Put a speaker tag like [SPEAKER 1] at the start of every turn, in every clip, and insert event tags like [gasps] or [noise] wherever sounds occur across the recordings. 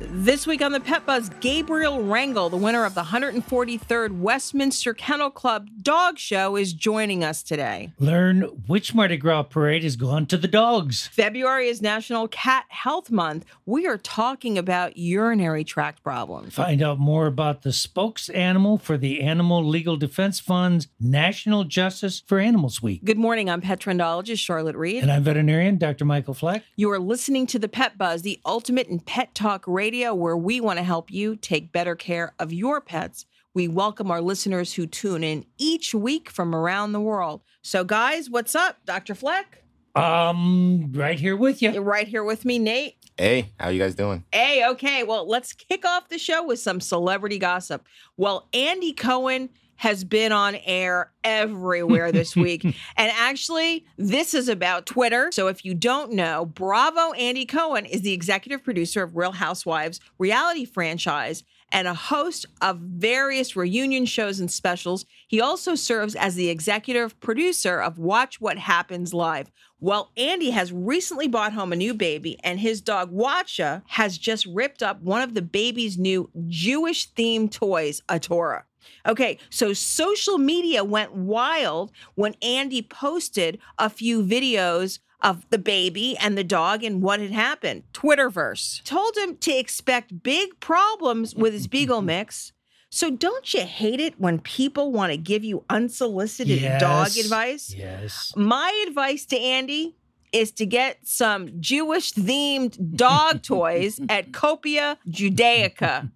[SPEAKER 1] This week on the Pet Buzz, Gabriel Rangel, the winner of the 143rd Westminster Kennel Club Dog Show, is joining us today.
[SPEAKER 2] Learn which Mardi Gras parade has gone to the dogs.
[SPEAKER 1] February is National Cat Health Month. We are talking about urinary tract problems.
[SPEAKER 2] Find out more about the spokes animal for the Animal Legal Defense Fund's National Justice for Animals Week.
[SPEAKER 1] Good morning. I'm pet trendologist Charlotte Reed.
[SPEAKER 2] And I'm veterinarian Dr. Michael Fleck.
[SPEAKER 1] You are listening to the Pet Buzz, the ultimate in pet talk radio, where we want to help you take better care of your pets. We welcome our listeners who tune in each week from around the world. So, guys, what's up? Dr. Fleck?
[SPEAKER 2] Um, right here with
[SPEAKER 1] You're
[SPEAKER 2] you.
[SPEAKER 1] right here with me, Nate.
[SPEAKER 3] Hey, how you guys doing?
[SPEAKER 1] Hey, okay. Well, let's kick off the show with some celebrity gossip. Well, Andy Cohen has been on air everywhere this [laughs] week. and actually, this is about Twitter. So if you don't know, Bravo Andy Cohen is the executive producer of Real Housewives reality franchise and a host of various reunion shows and specials. He also serves as the executive producer of Watch What Happens Live. Well, Andy has recently bought home a new baby, and his dog Wacha has just ripped up one of the baby's new Jewish themed toys, a Torah. Okay, so social media went wild when Andy posted a few videos of the baby and the dog and what had happened. Twitterverse told him to expect big problems with his Beagle [laughs] mix. So don't you hate it when people want to give you unsolicited dog advice?
[SPEAKER 2] Yes.
[SPEAKER 1] My advice to Andy is to get some Jewish themed dog [laughs] toys at Copa Judaica.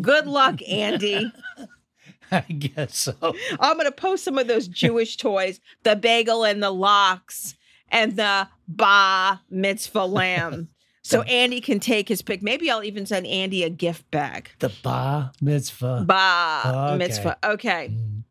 [SPEAKER 1] Good luck, Andy. [laughs] [laughs]
[SPEAKER 2] I guess so.
[SPEAKER 1] I'm going to post some of those [laughs] Jewish toys the bagel and the lox and the ba mitzvah [laughs] lamb. So Andy can take his pick. Maybe I'll even send Andy a gift bag.
[SPEAKER 2] The Ba Mitzvah.
[SPEAKER 1] Ba
[SPEAKER 2] Okay.
[SPEAKER 1] mitzvah. Okay.
[SPEAKER 2] Mm.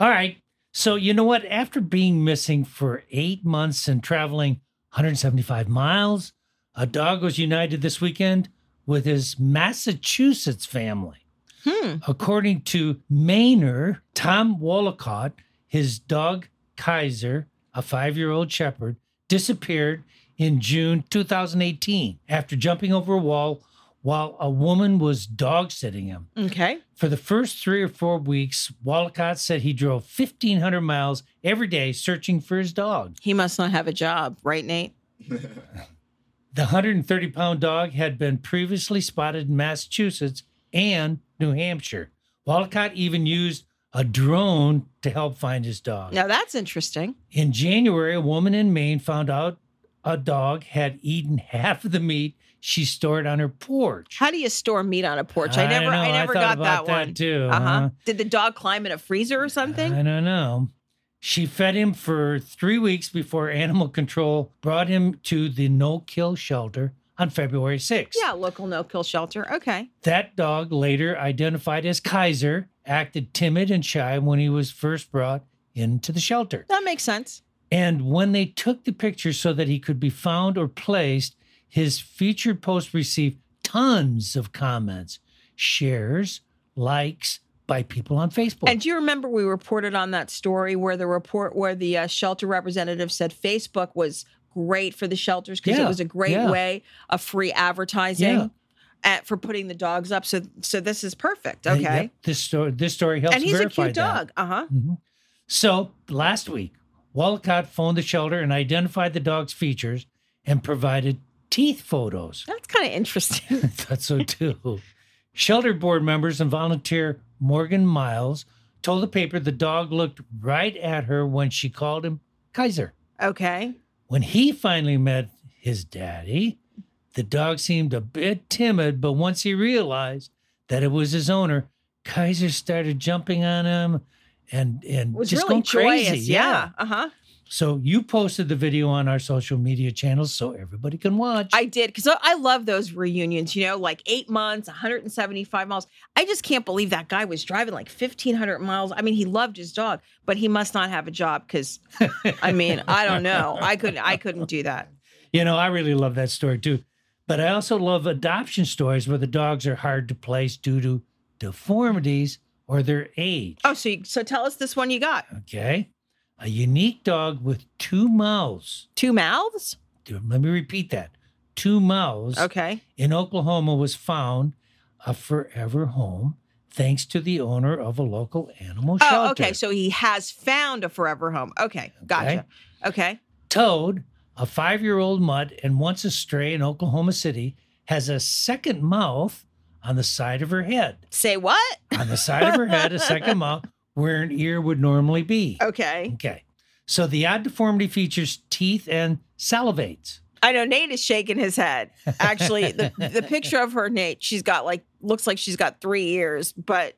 [SPEAKER 2] All right. So, you know what? After being missing for eight months and traveling 175 miles, a dog was united this weekend with his Massachusetts family.
[SPEAKER 1] Hmm.
[SPEAKER 2] According to Mainer, Tom Wollicott, his dog Kaiser, a five year old shepherd, disappeared in June 2018 after jumping over a wall while a woman was dog sitting him.
[SPEAKER 1] Okay.
[SPEAKER 2] For the first three or four weeks, Wollicott said he drove 1,500 miles every day searching for his dog.
[SPEAKER 1] He must not have a job, right, Nate? [laughs]
[SPEAKER 2] The 130 pound dog had been previously spotted in Massachusetts and New Hampshire. Wollicott even used a drone to help find his dog.
[SPEAKER 1] Now that's interesting.
[SPEAKER 2] In January, a woman in Maine found out a dog had eaten [laughs] half of the meat she stored on her porch.
[SPEAKER 1] How do you store meat on a porch? I never,
[SPEAKER 2] know,
[SPEAKER 1] I never
[SPEAKER 2] thought
[SPEAKER 1] got
[SPEAKER 2] about
[SPEAKER 1] that one.
[SPEAKER 2] too.
[SPEAKER 1] Uh huh.
[SPEAKER 2] huh?
[SPEAKER 1] Did the dog climb in a freezer or something?
[SPEAKER 2] I don't know. She fed him for three weeks before animal control brought him to the no kill shelter on February 6th.
[SPEAKER 1] yeah, local no kill shelter. Okay.
[SPEAKER 2] That dog, later identified as Kaiser, acted timid and shy when he was first brought into the shelter.
[SPEAKER 1] That makes sense.
[SPEAKER 2] And when they took the picture so that he could be found or placed, his featured post received tons of comments, shares, likes by people on Facebook.
[SPEAKER 1] And do you remember we reported on that story where the report where the uh, shelter representative said Facebook was great for the shelters because it was a great
[SPEAKER 2] yeah.
[SPEAKER 1] way of free advertising
[SPEAKER 2] Yeah.
[SPEAKER 1] at, for putting the dogs up. So so this is perfect. Okay.
[SPEAKER 2] yep, this story this story helps
[SPEAKER 1] and he's a
[SPEAKER 2] verify
[SPEAKER 1] cute
[SPEAKER 2] that.
[SPEAKER 1] dog. Uh huh.
[SPEAKER 2] Mhm. So last week, Walcott phoned the shelter and identified the dog's features and provided teeth photos.
[SPEAKER 1] That's kind of interesting. [laughs]
[SPEAKER 2] Thought so too. Shelter board members and volunteer Morgan Miles told the paper the dog looked right at her when she called him Kaiser.
[SPEAKER 1] okay.
[SPEAKER 2] When he finally met his daddy, the dog seemed a bit timid, but once he realized that it was his owner, Kaiser started jumping on him and and
[SPEAKER 1] was
[SPEAKER 2] just
[SPEAKER 1] really
[SPEAKER 2] going crazy.
[SPEAKER 1] joyous. Yeah. Uh huh.
[SPEAKER 2] So you posted the video on our social media channels so everybody can watch.
[SPEAKER 1] I did because I love those reunions, you know, like eight months, 175 miles. I just can't believe that guy was driving like 1,500 miles. I mean, he loved his dog, but he must not have a job because, I mean, I don't know. I couldn't, I couldn't do that.
[SPEAKER 2] You know, I really love that story too. But I also love adoption stories where the dogs are hard to place due to deformities or their age.
[SPEAKER 1] Oh, so you, so tell us this one you got.
[SPEAKER 2] Okay. A unique dog with two mouths.
[SPEAKER 1] Two mouths?
[SPEAKER 2] Let me repeat that. Two mouths
[SPEAKER 1] Okay.
[SPEAKER 2] in Oklahoma was found a forever home thanks to the owner of a local animal oh, shelter.
[SPEAKER 1] Oh, okay. So he has found a forever home. Okay. Gotcha. Okay.
[SPEAKER 2] Toad, a five year old mutt and once a stray in Oklahoma City, has a second mouth on the side of her head.
[SPEAKER 1] Say what?
[SPEAKER 2] On the side of her head, a second [laughs] mouth where an ear would normally be.
[SPEAKER 1] Okay.
[SPEAKER 2] Okay. So the odd deformity features teeth and salivates.
[SPEAKER 1] I know Nate is shaking his head. Actually, the, [laughs] the picture of her, Nate, she's got like, looks like she's got three ears, but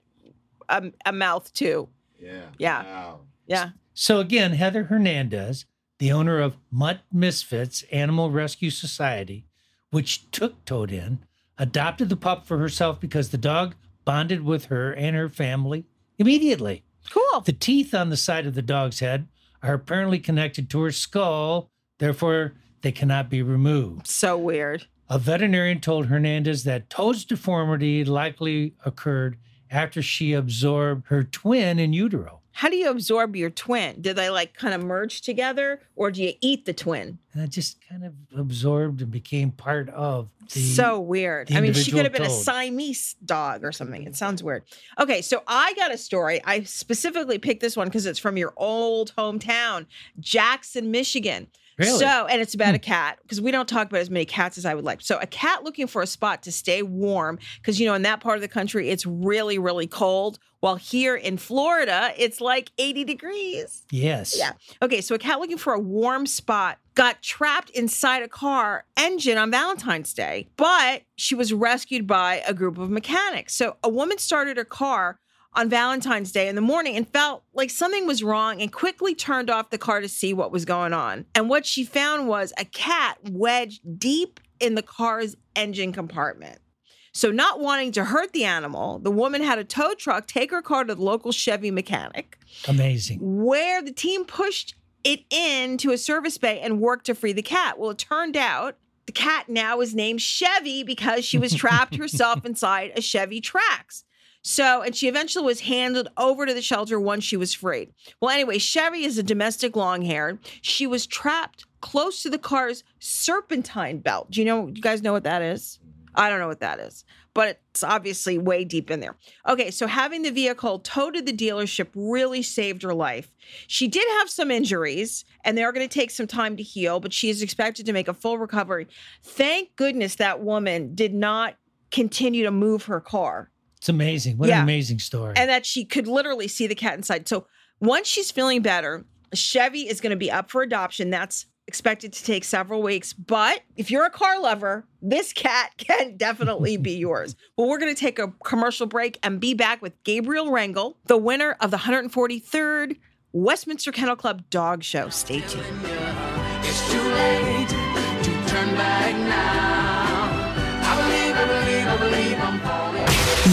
[SPEAKER 1] a, a mouth too.
[SPEAKER 3] Yeah.
[SPEAKER 1] Yeah.
[SPEAKER 3] Wow.
[SPEAKER 1] Yeah.
[SPEAKER 2] So again, Heather Hernandez, the owner of Mutt Misfits Animal Rescue Society, which took Toad in, adopted the pup for herself because the dog bonded with her and her family immediately.
[SPEAKER 1] Cool.
[SPEAKER 2] The teeth on the side of the dog's head are apparently connected to her skull, therefore, they cannot be removed.
[SPEAKER 1] So weird.
[SPEAKER 2] A veterinarian told Hernandez that Toad's deformity likely occurred after she absorbed her twin in utero.
[SPEAKER 1] How do you absorb your twin? Do they like kind of merge together or do you eat the twin?
[SPEAKER 2] And it just kind of absorbed and became part of the.
[SPEAKER 1] so weird. I mean, she could have been
[SPEAKER 2] individual
[SPEAKER 1] a. Siamese dog or something. It sounds weird. Okay, so I got a story. I specifically picked this one because it's from your old hometown, Jackson, Michigan.
[SPEAKER 2] Really? Hmm.
[SPEAKER 1] So, and it's about a cat because we don't talk about as many cats as I would like. So, a cat looking for a spot to stay warm because, you know, in that part of the country, it's really, really cold. While here in Florida, it's like 80 degrees.
[SPEAKER 2] Yes.
[SPEAKER 1] Yeah. Okay, so a cat looking for a warm spot got trapped inside a car engine on Valentine's Day, but she was rescued by a group of mechanics. So a woman started her car on Valentine's Day in the morning and felt like something was wrong and quickly turned off the car to see what was going on. And what she found was a cat wedged deep in the car's engine compartment. So, not wanting to hurt the animal, the woman had a tow truck take her car to the local Chevy mechanic
[SPEAKER 2] Amazing.
[SPEAKER 1] where the team pushed it into a service bay and worked to free the cat. Well, it turned out the cat now is named Chevy because she was trapped [laughs] herself inside a Chevy Trax. So, and she eventually was handed over to the shelter once she was freed. Well, anyway, Chevy is a domestic long haired. She was trapped close to the car's serpentine belt. Do you know, you guys know what that is? I don't know what that is, but it's obviously way deep in there. Okay, so having the vehicle towed to the dealership really saved her life. She did have some injuries, and they're going to take some time to heal, but she is expected to make a full recovery. Thank goodness that woman did not continue to move her car
[SPEAKER 2] It's amazing. What
[SPEAKER 1] Yeah.
[SPEAKER 2] an amazing story.
[SPEAKER 1] and that she could literally see the cat inside. So once she's feeling better, Chevy is going to be up for adoption. That's expected to take several weeks. But if you're a car lover, this cat [laughs] can definitely be [laughs] yours. Well, we're going to take a commercial break and be back with Gabriel Rangel, the winner of the 143rd Westminster Kennel Club Dog Show. Stay tuned.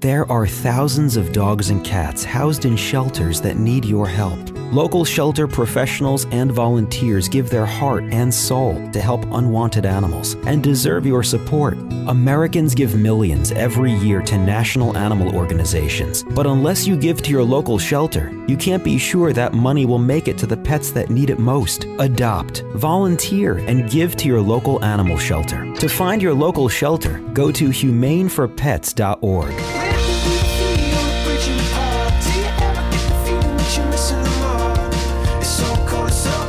[SPEAKER 4] There are thousands of dogs and cats housed in shelters that need your help. Local shelter professionals and volunteers give their heart and soul to help unwanted animals and deserve your support. Americans give millions every year to national animal organizations, but unless you give to your local shelter, you can't be sure that money will make it to the pets that need it most. Adopt, volunteer, and give to your local animal shelter. To find your local shelter, go to humaneforpets.org.
[SPEAKER 5] It's so cold, it's so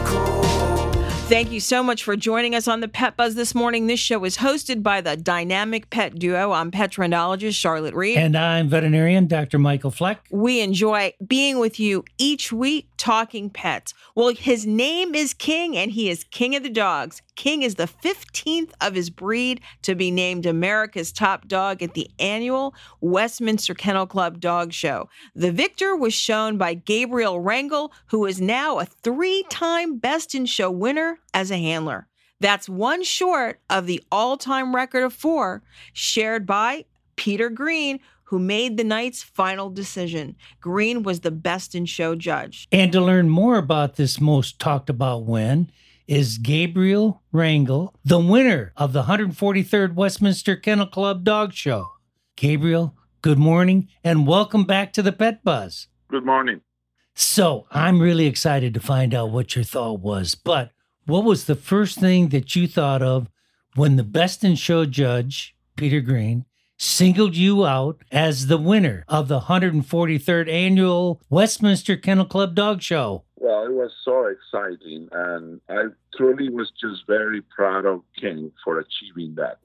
[SPEAKER 1] Thank you so much for joining us on the Pet Buzz this morning. This show is hosted by the dynamic pet duo. I'm pet trendologist Charlotte Reed.
[SPEAKER 2] And I'm veterinarian Dr. Michael Fleck.
[SPEAKER 1] we enjoy being with you each week talking pets. Well, his name is King and he is king of the dogs. King is the 15th of his breed to be named America's top dog at the annual Westminster Kennel Club Dog Show. The victor was shown by Gabriel Rangel, who is now a three time Best in Show winner as a handler. That's one short of the all time record of four, shared by Peter Green, who made the night's final decision. Green was the best in show judge.
[SPEAKER 2] And to learn more about this most talked about win is Gabriel Rangel, the winner of the 143rd Westminster Kennel Club Dog Show. Gabriel, good morning and welcome back to the Pet Buzz.
[SPEAKER 3] Good morning.
[SPEAKER 2] So, I'm really excited to find out what your thought was, but what was the first thing that you thought of when the Best in Show judge, Peter Green, singled you out as the winner of the 143rd annual Westminster Kennel Club Dog Show?
[SPEAKER 3] Well, it was so exciting, and I truly was just very proud of King for achieving that.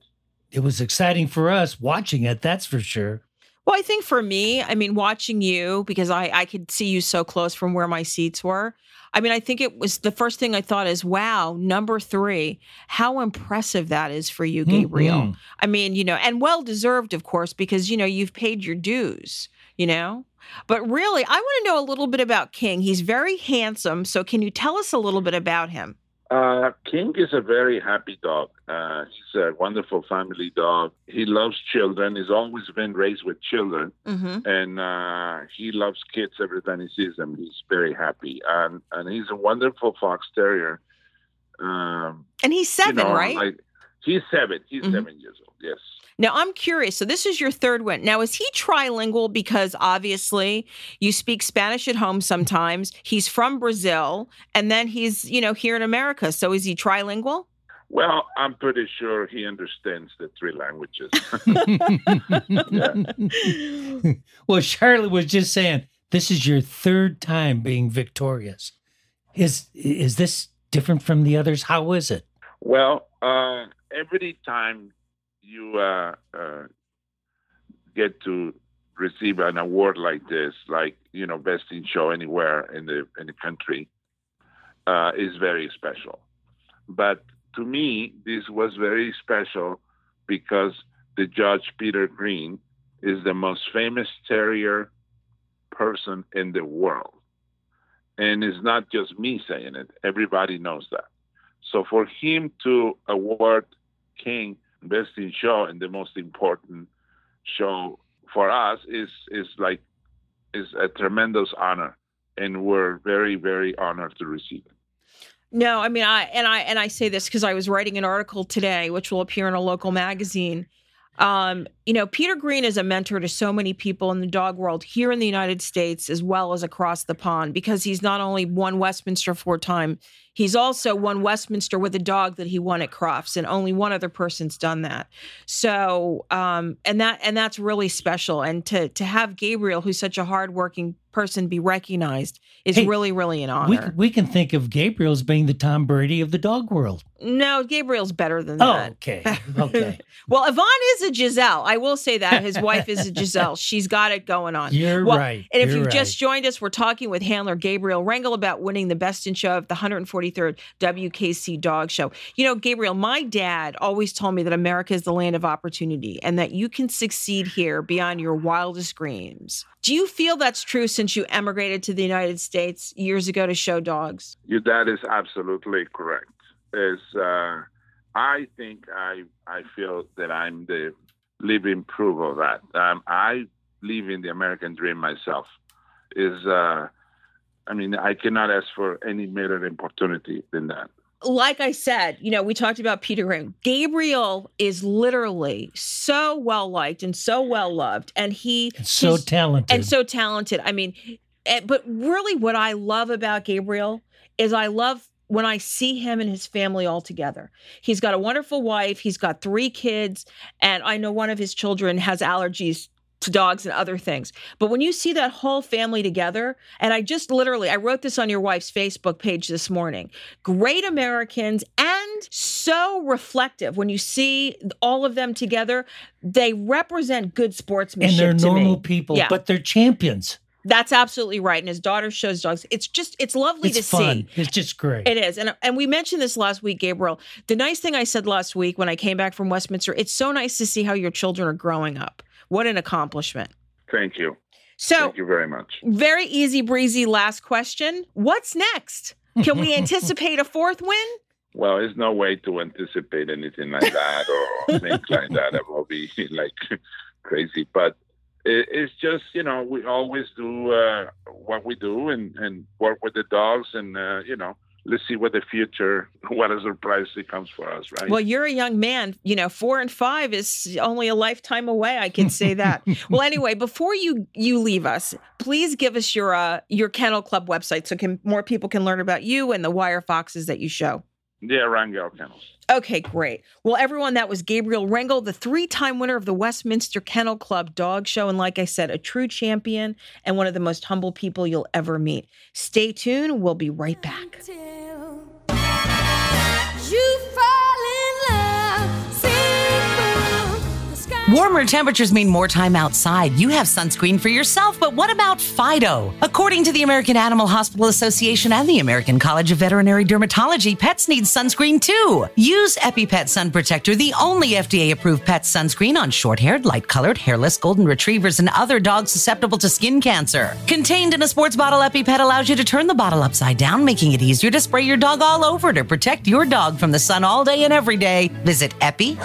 [SPEAKER 2] It was exciting for us watching it, that's for sure.
[SPEAKER 1] Well, I think for me, I mean, watching you, because I, I could see you so close from where my seats were. I mean, I think it was the first thing I thought is, wow, number three, how impressive that is for you, Gabriel.
[SPEAKER 2] Mhm.
[SPEAKER 1] I mean, you know, and well deserved, of course, because, you know, you've paid your dues, you know? But really, I want to know a little bit about King. He's very handsome. So can you tell us a little bit about him?
[SPEAKER 3] Uh, King is a very happy dog. Uh, he's a wonderful family dog. He loves children. He's always been raised with children,
[SPEAKER 1] Mm-hmm.
[SPEAKER 3] and uh, he loves kids every time he sees them. He's very happy, and and he's a wonderful fox terrier. Um,
[SPEAKER 1] And he's
[SPEAKER 3] you
[SPEAKER 1] seven,
[SPEAKER 3] know,
[SPEAKER 1] right?
[SPEAKER 3] Like, he's seven. He's
[SPEAKER 1] Mhm.
[SPEAKER 3] seven years old. Yes.
[SPEAKER 1] Now, I'm curious. So, this is your third win. Now, is he trilingual? Because obviously you speak Spanish at home sometimes. He's from Brazil, and then he's, you know, here in America. So, is he trilingual?
[SPEAKER 3] Well, I'm pretty sure he understands the three languages. [laughs] [laughs]
[SPEAKER 2] well, Charlotte was just saying this is your third time being victorious. Is is this different from the others? How is it?
[SPEAKER 3] Well, uh, every time you uh, uh, get to receive an award like this, like you know, best in show anywhere in the in the country, uh, is very special. But to me, this was very special because the judge Peter Green is the most famous terrier person in the world, and it's not just me saying it; everybody knows that. So for him to award King Best in Show and the most important show for us is is like is a tremendous honor, and we're very very honored to receive it.
[SPEAKER 1] No, I mean, I and I and I say this because I was writing an article today, which will appear in a local magazine. Um, you know, Peter Green is a mentor to so many people in the dog world here in the United States as well as across the pond because he's not only won Westminster four time, he's also won Westminster with a dog that he won at Crufts, and only one other person's done that. So, um, and that and that's really special. And to to have Gabriel, who's such a hardworking person, be recognized is
[SPEAKER 2] Hey,
[SPEAKER 1] really, really an honor.
[SPEAKER 2] we can think of Gabriel as being the Tom Brady of the dog world.
[SPEAKER 1] No, Gabriel's better than
[SPEAKER 2] Oh,
[SPEAKER 1] that.
[SPEAKER 2] okay, okay. [laughs]
[SPEAKER 1] well, Yvonne is a Gisele. I will say that. His wife is a Gisele. She's got it going on.
[SPEAKER 2] You're
[SPEAKER 1] Well,
[SPEAKER 2] right.
[SPEAKER 1] And if
[SPEAKER 2] you're
[SPEAKER 1] you've
[SPEAKER 2] right.
[SPEAKER 1] just joined us, we're talking with handler Gabriel Rangel about winning the Best in Show of the 143rd WKC Dog Show. You know, Gabriel, my dad always told me that America is the land of opportunity and that you can succeed here beyond your wildest dreams. Do you feel that's true since you emigrated to the United States years ago to show dogs?
[SPEAKER 3] Your dad is absolutely correct. Is uh, I think I I feel that I'm the living proof of that. Um, I live in the American dream myself. Is uh, I mean I cannot ask for any better opportunity than that.
[SPEAKER 1] like I said, you know, we talked about Peter Green. Gabriel is literally so well liked and so well loved, and he
[SPEAKER 2] And so talented.
[SPEAKER 1] and so talented. I mean, eh, but really, what I love about Gabriel is I love when I see him and his family all together. He's got a wonderful wife. He's got three kids, and I know one of his children has allergies to dogs and other things. But when you see that whole family together, and I just literally, I wrote this on your wife's Facebook page this morning great Americans and so reflective. When you see all of them together, they represent good
[SPEAKER 2] And
[SPEAKER 1] sportsmanship.
[SPEAKER 2] they're
[SPEAKER 1] to
[SPEAKER 2] normal
[SPEAKER 1] me.
[SPEAKER 2] people,
[SPEAKER 1] Yeah.
[SPEAKER 2] but they're champions.
[SPEAKER 1] That's absolutely right. And his daughter shows dogs. It's just, it's lovely
[SPEAKER 2] It's
[SPEAKER 1] to
[SPEAKER 2] fun.
[SPEAKER 1] see.
[SPEAKER 2] It's just great.
[SPEAKER 1] It is. And and we mentioned this last week, Gabriel. The nice thing I said last week when I came back from Westminster, it's so nice to see how your children are growing up. What an accomplishment.
[SPEAKER 3] Thank you.
[SPEAKER 1] So
[SPEAKER 3] Thank you very much.
[SPEAKER 1] very easy breezy last question. What's next? Can we [laughs] anticipate a fourth win?
[SPEAKER 3] Well, there's no way to anticipate anything like that or [laughs] things like that. That will be [laughs] like crazy. But it's just, you know, we always do uh, what we do and, and work with the dogs and, uh, you know, let's see what the future, [laughs] what a surprise it comes for us, right?
[SPEAKER 1] Well, you're a young man. You know, four and five is only a lifetime away. I can say that. [laughs] well, anyway, before you you leave us, please give us your uh, your Kennel Club website so can more people can learn about you and the wire foxes that you show.
[SPEAKER 3] Yeah, Rangel Kennels.
[SPEAKER 1] Okay, great. Well, everyone, that was Gabriel Rangel, the three time winner of the Westminster Kennel Club Dog Show. And like I said, a true champion and one of the most humble people you'll ever meet. Stay tuned. We'll be right back.
[SPEAKER 6] Warmer temperatures mean more time outside. You have sunscreen for yourself, but what about Fido? According to the American Animal Hospital Association and the American College of Veterinary Dermatology, pets need sunscreen too. Use EpiPet Sun Protector, the only FDA approved pet sunscreen on short haired, light colored, hairless golden retrievers and other dogs susceptible to skin cancer. Contained in a sports bottle, EpiPet allows you to turn the bottle upside down, making it easier to spray your dog all over to protect your dog from the sun all day and every day. Visit epi-pet.com.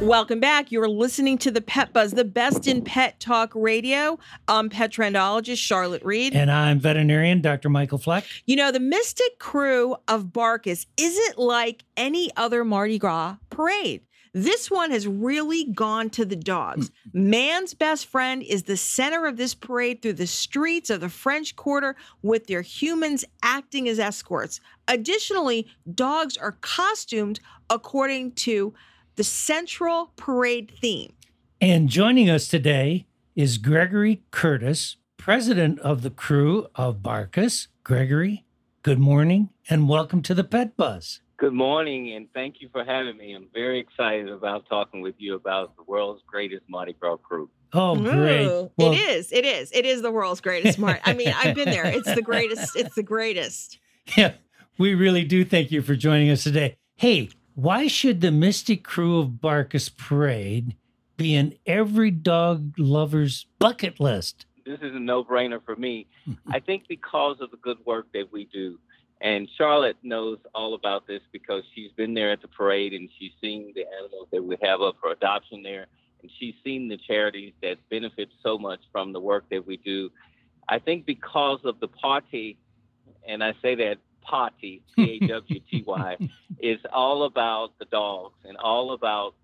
[SPEAKER 1] Welcome back. You're listening to the Pet Buzz, the best in pet talk radio. I'm pet trendologist Charlotte Reed.
[SPEAKER 2] And I'm veterinarian Dr. Michael Fleck.
[SPEAKER 1] You know, the Mystic Krewe of Barkus isn't like any other Mardi Gras parade. This one has really gone to the dogs. Hmm. Man's best friend is the center of this parade through the streets of the French Quarter with their humans acting as escorts. Additionally, dogs are costumed according to the central parade theme.
[SPEAKER 2] And joining us today is Gregory Curtis, president of the Krewe of Barkus. Gregory, good morning and welcome to the Pet Buzz.
[SPEAKER 7] Good morning, and thank you for having me. I'm very excited about talking with you about the world's greatest Mardi Gras crew.
[SPEAKER 2] Oh, great.
[SPEAKER 1] Ooh,
[SPEAKER 2] Well,
[SPEAKER 1] it is. It is. It is the world's greatest Mardi. I mean, I've been there. It's the greatest. It's the greatest. [laughs]
[SPEAKER 2] Yeah, we really do thank you for joining us today. Hey, why should the Mystic Krewe of Barkus Parade be in every dog lover's bucket list?
[SPEAKER 7] This is a no-brainer for me. [laughs] I think because of the good work that we do, and Charlotte knows all about this because she's been there at the parade and she's seen the animals that we have up for adoption there, and she's seen the charities that benefit so much from the work that we do. I think because of the party, and I say that party, P A W T Y, [laughs] is all about the dogs and all about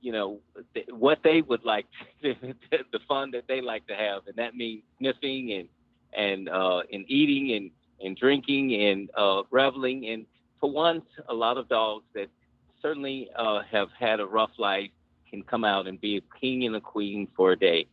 [SPEAKER 7] you know th- what they would like, [laughs] the fun that they like to have, and that means sniffing and and uh, and eating and and drinking and uh, reveling. And for once, a lot of dogs that certainly uh, have had a rough life can come out and be a king and a queen for a day.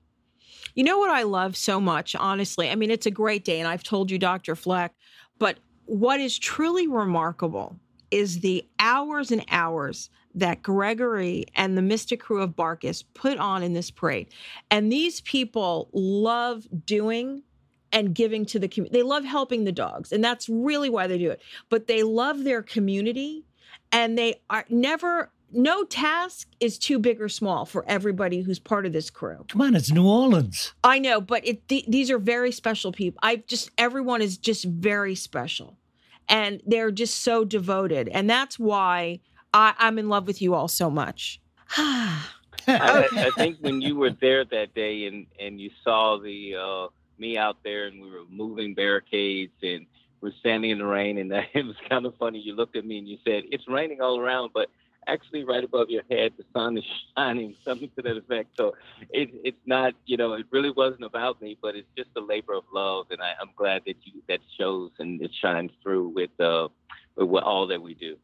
[SPEAKER 1] You know what I love so much, honestly? I mean, it's a great day, and I've told you, Dr. Fleck, but what is truly remarkable is the hours and hours that Gregory and the Mystic Krewe of Barkus put on in this parade. And these people love doing and giving to the community. They love helping the dogs, and that's really why they do it. But they love their community, and they are never no task is too big or small for everybody who's part of this crew.
[SPEAKER 2] Come on, it's New Orleans.
[SPEAKER 1] I know, but it th- these are very special people. I just everyone is just very special, and they're just so devoted, and that's why I, I'm in love with you all so much. [sighs]
[SPEAKER 7] I, I, I think when you were there that day and and you saw the uh, me out there and we were moving barricades and we're standing in the rain and [laughs] that, it was kind of funny. You looked at me and you said it's raining all around, but actually right above your head the sun is [laughs] shining, something to that effect. So it, it's not you know it really wasn't about me, but it's just a labor of love, and I, I'm glad that you that shows and it shines through with uh with what, all that we do.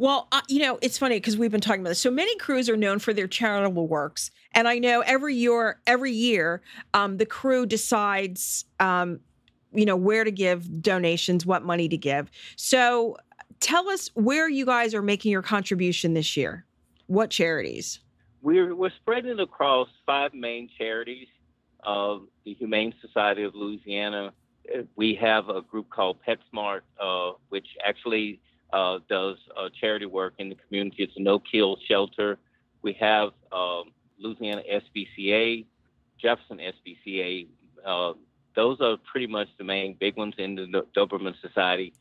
[SPEAKER 1] Well, uh, you know, it's funny because we've been talking about this. So many crews are known for their charitable works, and I know every year, every year, um, the crew decides, um, you know, where to give donations, what money to give. So, tell us where you guys are making your contribution this year. What charities?
[SPEAKER 7] We're we're spreading across five main charities. Uh, the Humane Society of Louisiana. Uh, We have a group called PetSmart, uh, which actually uh, does uh, charity work in the community. It's a no-kill shelter. We have um, Louisiana SPCA, Jefferson SPCA. Uh, those are pretty much the main big ones in the Doberman Society.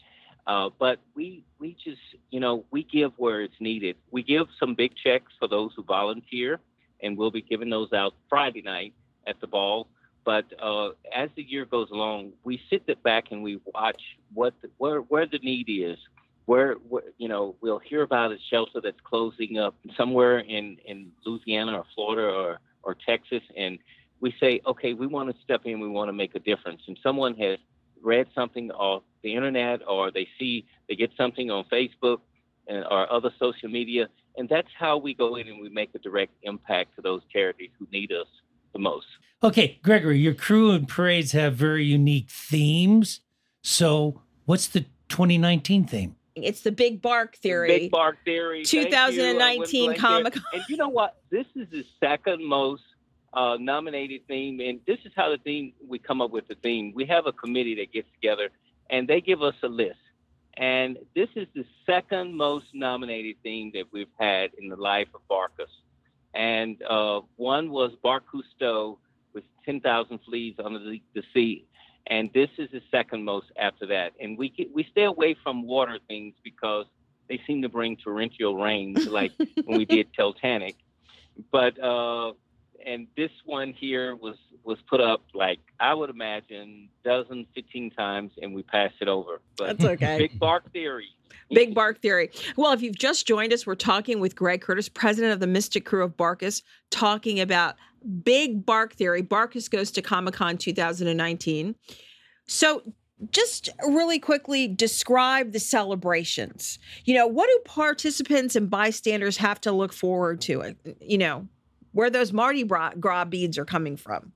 [SPEAKER 7] Uh, but we we just you know we give where it's needed. We give some big checks for those who volunteer, and we'll be giving those out Friday night at the ball. But uh, as the year goes along, we sit back and we watch what the, where where the need is. Where, where you know we'll hear about a shelter that's closing up somewhere in in Louisiana or Florida or or Texas, and we say, okay, we want to step in, we want to make a difference. And someone has read something off the internet or they see they get something on Facebook and, or other social media, and that's how we go in and we make a direct impact to those charities who need us the most.
[SPEAKER 2] Okay, Gregory, your crew and parades have very unique themes. So, what's the 2019 theme?
[SPEAKER 1] It's the Big Bark Theory.
[SPEAKER 7] Big Bark Theory. Thank you. I wouldn't
[SPEAKER 1] 2019 Comic
[SPEAKER 7] it. And you know what? This is the second most uh, nominated theme, and this is how the theme we come up with the theme. We have a committee that gets together, and they give us a list. And this is the second most nominated theme that we've had in the life of Barkus. And uh, one was Bark Cousteau with 10,000 Fleas Under the, the Sea. And this is the second most after that. And we get, we stay away from water things because they seem to bring torrential rains, like [laughs] when we did Titanic. But uh, and this one here was was put up like I would imagine dozen, fifteen times, and we passed it over. But
[SPEAKER 1] That's okay.
[SPEAKER 7] Big Bark Theory.
[SPEAKER 1] Big Bark Theory. Well, if you've just joined us, we're talking with Greg Curtis, president of the Mystic Krewe of Barkus, talking about Big Bark Theory. Barkus goes to Comic Con 2019. So, just really quickly describe the celebrations. You know, what do participants and bystanders have to look forward to? Uh, you know, where those Mardi Gras beads are coming from.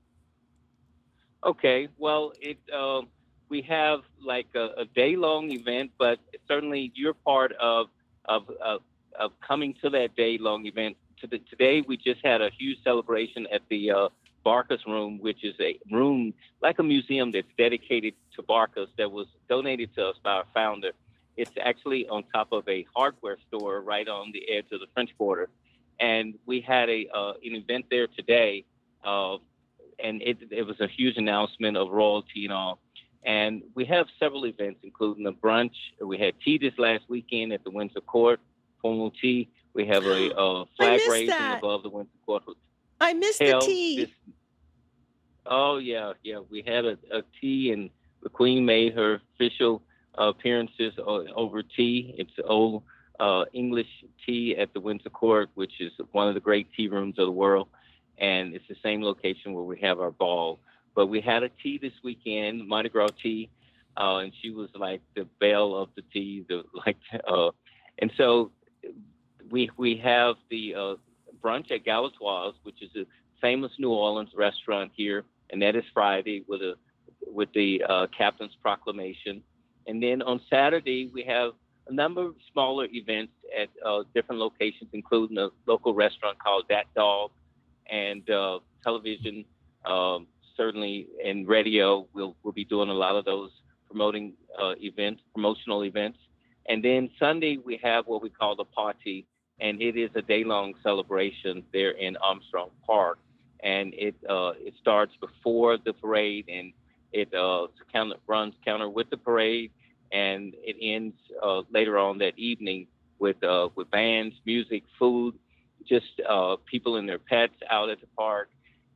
[SPEAKER 7] Okay, well, it uh, we have like a, a day long event, but certainly you're part of of of, of coming to that day long event. To the, today, we just had a huge celebration at the uh, Room, which is a room like a museum that's dedicated to Barkus that was donated to us by our founder. It's actually on top of a hardware store right on the edge of the French Quarter, and we had a uh, an event there today. Uh, and it, it was a huge announcement of royalty and all. And we have several events, including a brunch. We had tea this last weekend at the Windsor Court, formal tea. We have a [gasps] uh, flag raising
[SPEAKER 1] that.
[SPEAKER 7] above the Windsor Court.
[SPEAKER 1] I missed the tea.
[SPEAKER 7] this- oh yeah, yeah. We had a, a tea, and the Queen made her official uh, appearances o- over tea. It's old uh, English tea at the Windsor Court, which is one of the great tea rooms of the world, and it's the same location where we have our ball. But we had a tea this weekend, Mardi Gras tea, uh, and she was like the belle of the tea, the [laughs] like, uh, and so we we have the uh, brunch at Galatoire's, which is a famous New Orleans restaurant here, and that is Friday with a with the uh, captain's proclamation. And then on Saturday we have a number of smaller events at uh, different locations, including a local restaurant called Dat Dog, and uh, television, um, certainly, and radio. We'll we'll be doing a lot of those promoting uh, events, promotional events. And then Sunday we have what we call the party, and it is a day long celebration there in Armstrong Park. And it uh, it starts before the parade, and it uh, counter, runs counter with the parade, and it ends uh, later on that evening with uh, with bands, music, food, just uh, people and their pets out at the park.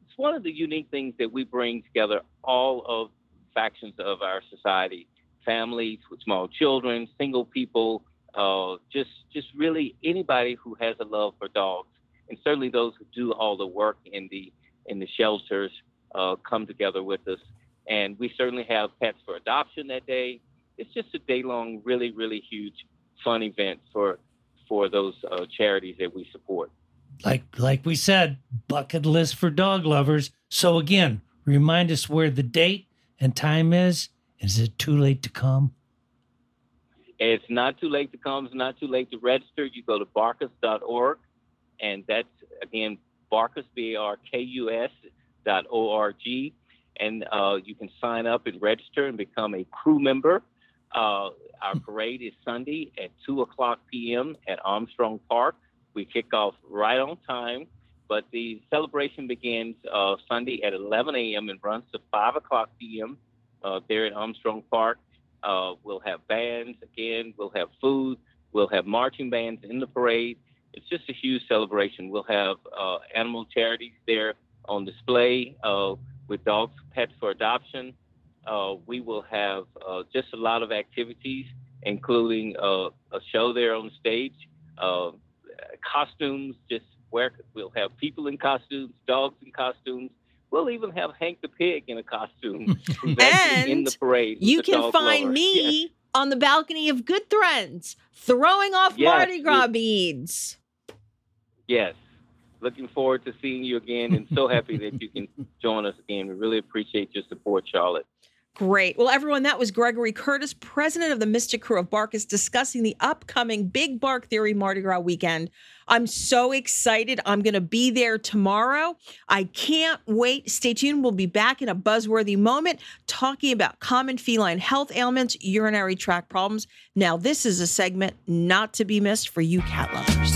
[SPEAKER 7] It's one of the unique things that we bring together all of factions of our society, families with small children, single people, uh, just just really anybody who has a love for dogs, and certainly those who do all the work in the in the shelters uh, come together with us. And we certainly have pets for adoption that day. It's just a day long, really, really huge, fun event for for those uh, charities that we support.
[SPEAKER 2] Like like we said, bucket list for dog lovers. So again, remind us where the date and time is. Is it too late to come?
[SPEAKER 7] It's not too late to come. It's not too late to register. You go to barkus.org, and that's again Barkus B A R K U S dot O R G, and uh, you can sign up and register and become a crew member. Uh, our parade is Sunday at two o'clock p.m. at Armstrong Park. We kick off right on time, but the celebration begins uh, Sunday at 11 a.m. and runs to 5 o'clock p.m. Uh, there at Armstrong Park. Uh, we'll have bands again. We'll have food. We'll have marching bands in the parade. It's just a huge celebration. We'll have uh, animal charities there on display uh, with dogs, pets for adoption. Uh, we will have uh, just a lot of activities, including uh, a show there on stage, uh, costumes. Just where we'll have people in costumes, dogs in costumes. We'll even have Hank the pig in a costume [laughs] who's actually in the parade.
[SPEAKER 1] You can find
[SPEAKER 7] lover.
[SPEAKER 1] me
[SPEAKER 7] Yes.
[SPEAKER 1] on the balcony of Good Threads throwing off
[SPEAKER 7] Yes,
[SPEAKER 1] Mardi Gras
[SPEAKER 7] with-
[SPEAKER 1] beads.
[SPEAKER 7] Yes. Looking forward to seeing you again and so happy that you can [laughs] join us again. We really appreciate your support, Charlotte.
[SPEAKER 1] Great. Well, everyone, that was Gregory Curtis, president of the Mystic Krewe of Barkus, discussing the upcoming Big Bark Theory Mardi Gras weekend. I'm so excited. I'm going to be there tomorrow. I can't wait. Stay tuned. We'll be back in a buzzworthy moment talking about common feline health ailments, urinary tract problems. Now, this is a segment not to be missed for you cat lovers.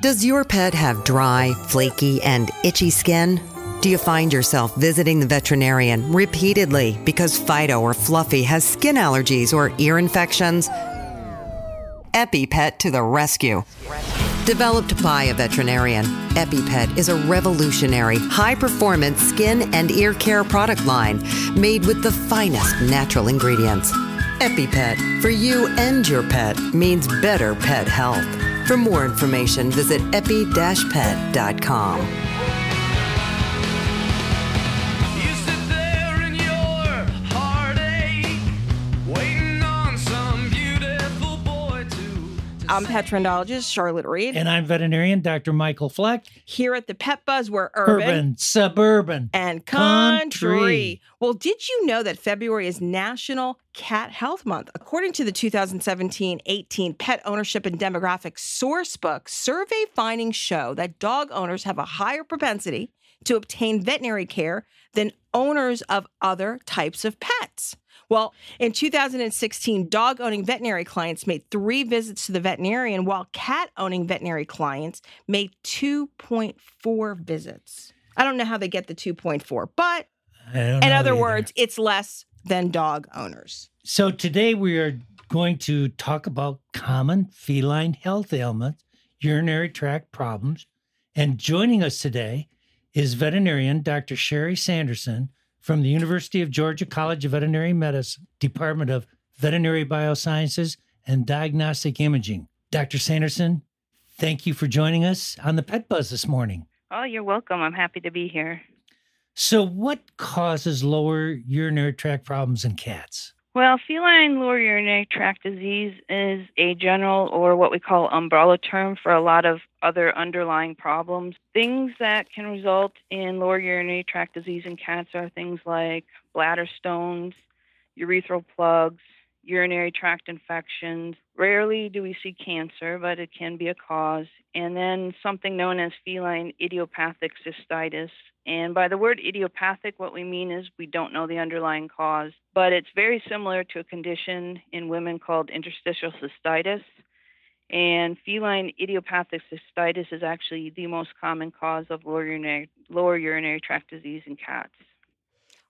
[SPEAKER 8] Does your pet have dry, flaky, and itchy skin? Do you find yourself visiting the veterinarian repeatedly because Fido or Fluffy has skin allergies or ear infections? EpiPet to the rescue. Developed by a veterinarian, EpiPet is a revolutionary, high performance skin and ear care product line made with the finest natural ingredients. EpiPet, for you and your pet, means better pet health. For more information, visit epi-pet.com.
[SPEAKER 1] I'm pet trendologist Charlotte Reed.
[SPEAKER 2] And I'm veterinarian Dr. Michael Fleck.
[SPEAKER 1] Here at the Pet Buzz, we're urban,
[SPEAKER 2] Urban, suburban,
[SPEAKER 1] and country.
[SPEAKER 2] country.
[SPEAKER 1] Well, did you know that February is National Cat Health Month? According to the 2017 18 Pet Ownership and Demographics Sourcebook, survey findings show that dog owners have a higher propensity to obtain veterinary care than owners of other types of pets. Well, in 2016, dog owning veterinary clients made three visits to the veterinarian, while cat owning veterinary clients made 2.4 visits. I don't know how they get the 2.4, but in other
[SPEAKER 2] either.
[SPEAKER 1] words, it's less than dog owners.
[SPEAKER 2] So today we are going to talk about common feline health ailments, urinary tract problems. And joining us today is veterinarian Dr. Sherry Sanderson from the University of Georgia College of Veterinary Medicine, Department of Veterinary Biosciences and Diagnostic Imaging. Dr. Sanderson, thank you for joining us on the Pet Buzz this morning.
[SPEAKER 9] Oh, you're welcome. I'm happy to be here.
[SPEAKER 2] So, what causes lower urinary tract problems in cats?
[SPEAKER 9] Well, feline lower urinary tract disease is a general or what we call umbrella term for a lot of other underlying problems. Things that can result in lower urinary tract disease in cats are things like bladder stones, urethral plugs, urinary tract infections. Rarely do we see cancer, but it can be a cause. And then something known as feline idiopathic cystitis. And by the word idiopathic, what we mean is we don't know the underlying cause, but it's very similar to a condition in women called interstitial cystitis. And feline idiopathic cystitis is actually the most common cause of lower urinary, lower urinary tract disease in cats.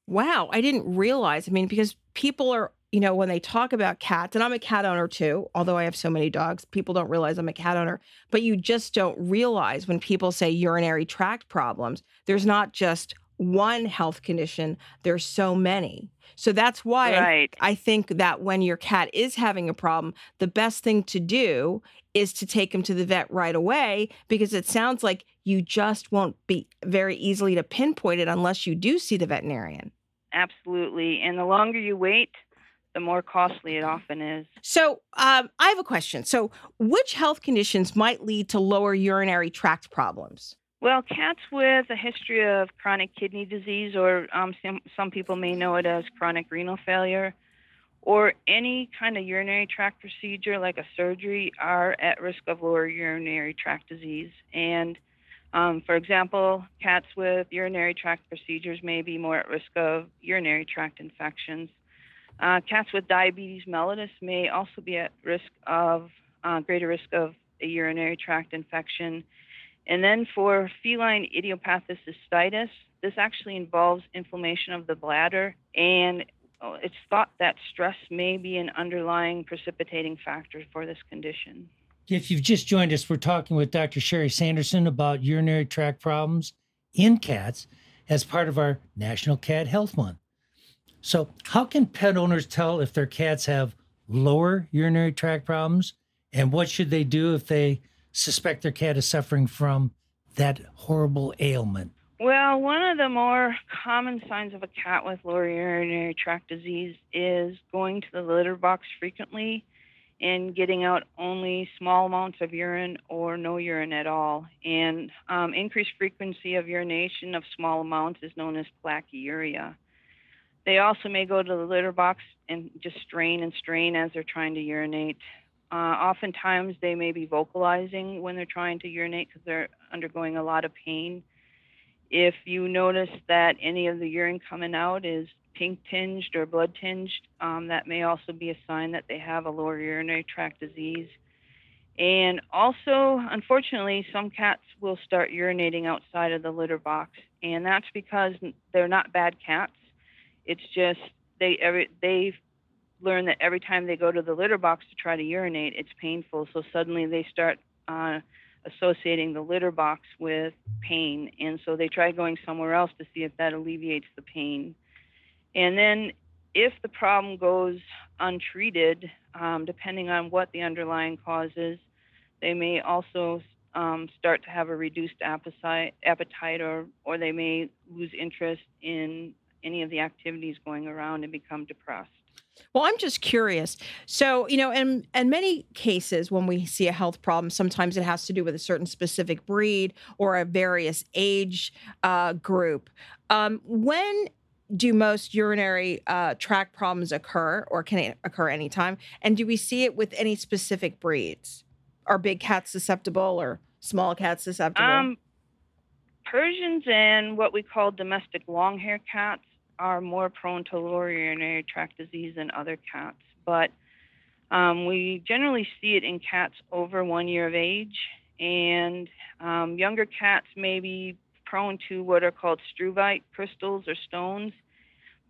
[SPEAKER 1] Wow, I didn't realize. I mean, because people are, you know, when they talk about cats, and I'm a cat owner too, although I have so many dogs, people don't realize I'm a cat owner. But you just don't realize when people say urinary tract problems, there's not just one health condition, there's so many. So that's why I-
[SPEAKER 9] Right.
[SPEAKER 1] I, think that when your cat is having a problem, the best thing to do is to take him to the vet right away because it sounds like you just won't be very easily to pinpoint it unless you do see the veterinarian.
[SPEAKER 9] Absolutely. And the longer you wait, the more costly it often is.
[SPEAKER 1] So, um, I have a question. So, which health conditions might lead to lower urinary tract problems?
[SPEAKER 9] Well, cats with a history of chronic kidney disease, or um, some, some people may know it as chronic renal failure, or any kind of urinary tract procedure like a surgery, are at risk of lower urinary tract disease. And um, for example, cats with urinary tract procedures may be more at risk of urinary tract infections. Uh, cats with diabetes mellitus may also be at risk of uh, greater risk of a urinary tract infection. And then for feline idiopathic cystitis, this actually involves inflammation of the bladder, and uh, it's thought that stress may be an underlying precipitating factor for this condition.
[SPEAKER 2] If you've just joined us, we're talking with Dr. Sherry Sanderson about urinary tract problems in cats as part of our National Cat Health Month. So, how can pet owners tell if their cats have lower urinary tract problems? And what should they do if they suspect their cat is suffering from that horrible ailment?
[SPEAKER 9] Well, one of the more common signs of a cat with lower urinary tract disease is going to the litter box frequently and getting out only small amounts of urine or no urine at all. And um, increased frequency of urination of small amounts is known as pollakiuria. They also may go to the litter box and just strain and strain as they're trying to urinate. Uh, oftentimes, they may be vocalizing when they're trying to urinate because they're undergoing a lot of pain. If you notice that any of the urine coming out is pink tinged or blood tinged, um, that may also be a sign that they have a lower urinary tract disease. And also, unfortunately, some cats will start urinating outside of the litter box, and that's because they're not bad cats. It's just they every they learn that every time they go to the litter box to try to urinate, it's painful. So suddenly they start uh, associating the litter box with pain, and so they try going somewhere else to see if that alleviates the pain. And then, if the problem goes untreated, um, depending on what the underlying cause is, they may also um, start to have a reduced appetite, appetite, or or they may lose interest in any of the activities going around and become depressed.
[SPEAKER 1] Well, I'm just curious. So, you know, in in many cases, when we see a health problem, sometimes it has to do with a certain specific breed or a various age uh, group. Um, when do most urinary uh, tract problems occur, or can it occur anytime? And do we see it with any specific breeds? Are big cats susceptible, or small cats susceptible?
[SPEAKER 9] Um, Persians and what we call domestic long hair cats are more prone to lower urinary tract disease than other cats, but um, we generally see it in cats over one year of age, and um, younger cats may be prone to what are called struvite crystals or stones,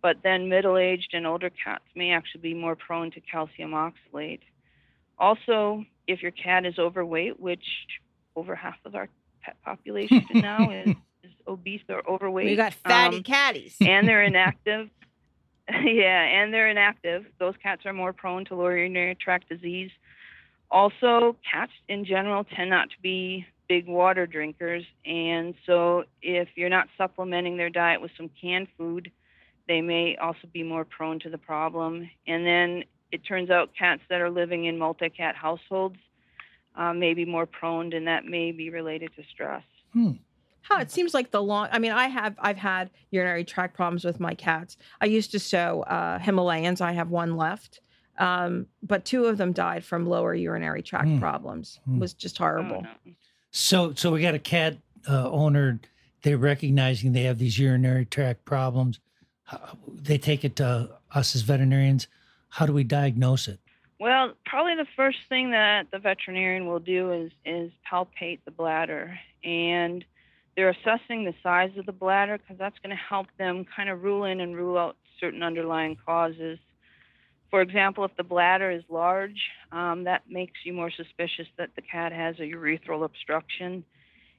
[SPEAKER 9] but then middle aged and older cats may actually be more prone to calcium oxalate. Also, if your cat is overweight, which over half of our pet population now is, is [laughs] obese or overweight,
[SPEAKER 1] we got fatty
[SPEAKER 9] um,
[SPEAKER 1] catties, [laughs]
[SPEAKER 9] and they're inactive. [laughs] yeah, and they're inactive. Those cats are more prone to lower urinary tract disease. Also, cats in general tend not to be big water drinkers. And so, if you're not supplementing their diet with some canned food, they may also be more prone to the problem. And then it turns out cats that are living in multi cat households uh, may be more prone, and that may be related to stress.
[SPEAKER 1] How it seems like the long. I mean, I have I've had urinary tract problems with my cats. I used to sow uh, Himalayans. I have one left, um, but two of them died from lower urinary tract
[SPEAKER 2] Hmm.
[SPEAKER 1] problems. It was just horrible.
[SPEAKER 2] So, so we got a cat uh, owner. They're recognizing they have these urinary tract problems. How- They take it to us as veterinarians. How do we diagnose it?
[SPEAKER 9] Well, probably the first thing that the veterinarian will do is is palpate the bladder, and they're assessing the size of the bladder because that's going to help them kind of rule in and rule out certain underlying causes. For example, if the bladder is large, um, that makes you more suspicious that the cat has a urethral obstruction.